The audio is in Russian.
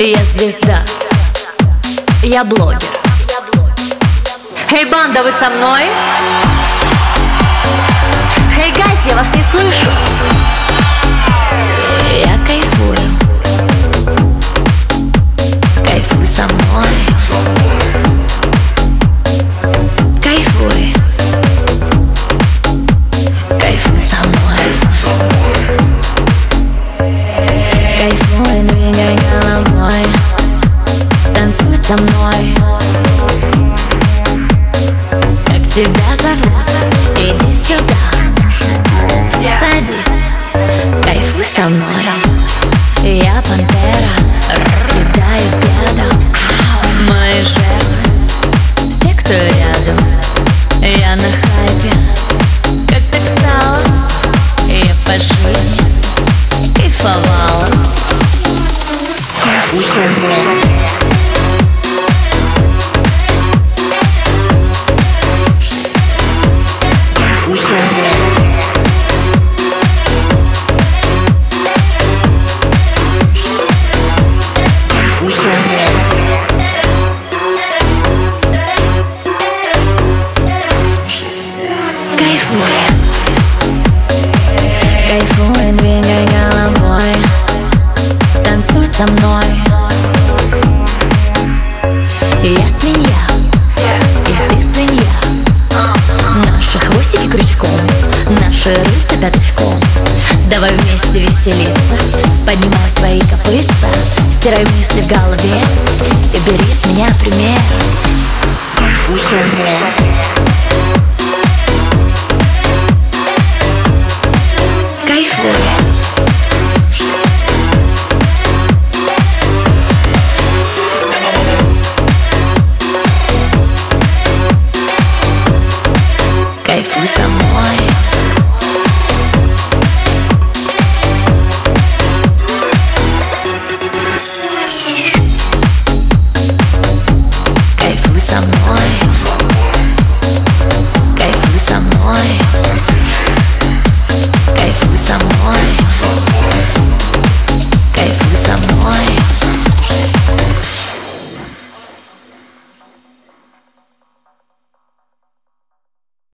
Я звезда, я блогер. Эй, банда, вы со мной? Эй, гайс, я вас не слышу со мной. Как тебя зовут? Иди сюда. Садись, кайфуй со мной. Я пантера, съедаю взглядом. Мои жертвы, все, кто рядом. Я на хайпе, как так стало? Я по жизни кайфовала. Кайфуй со мной Кайфуй. Двигай головой. Танцуй со мной. Я свинья Рыльца пяточком. Давай вместе веселиться. Поднимай свои копытца. Стирай мысли в голове. И бери с меня пример. Со мной Кайфуй. Кайфуй со мной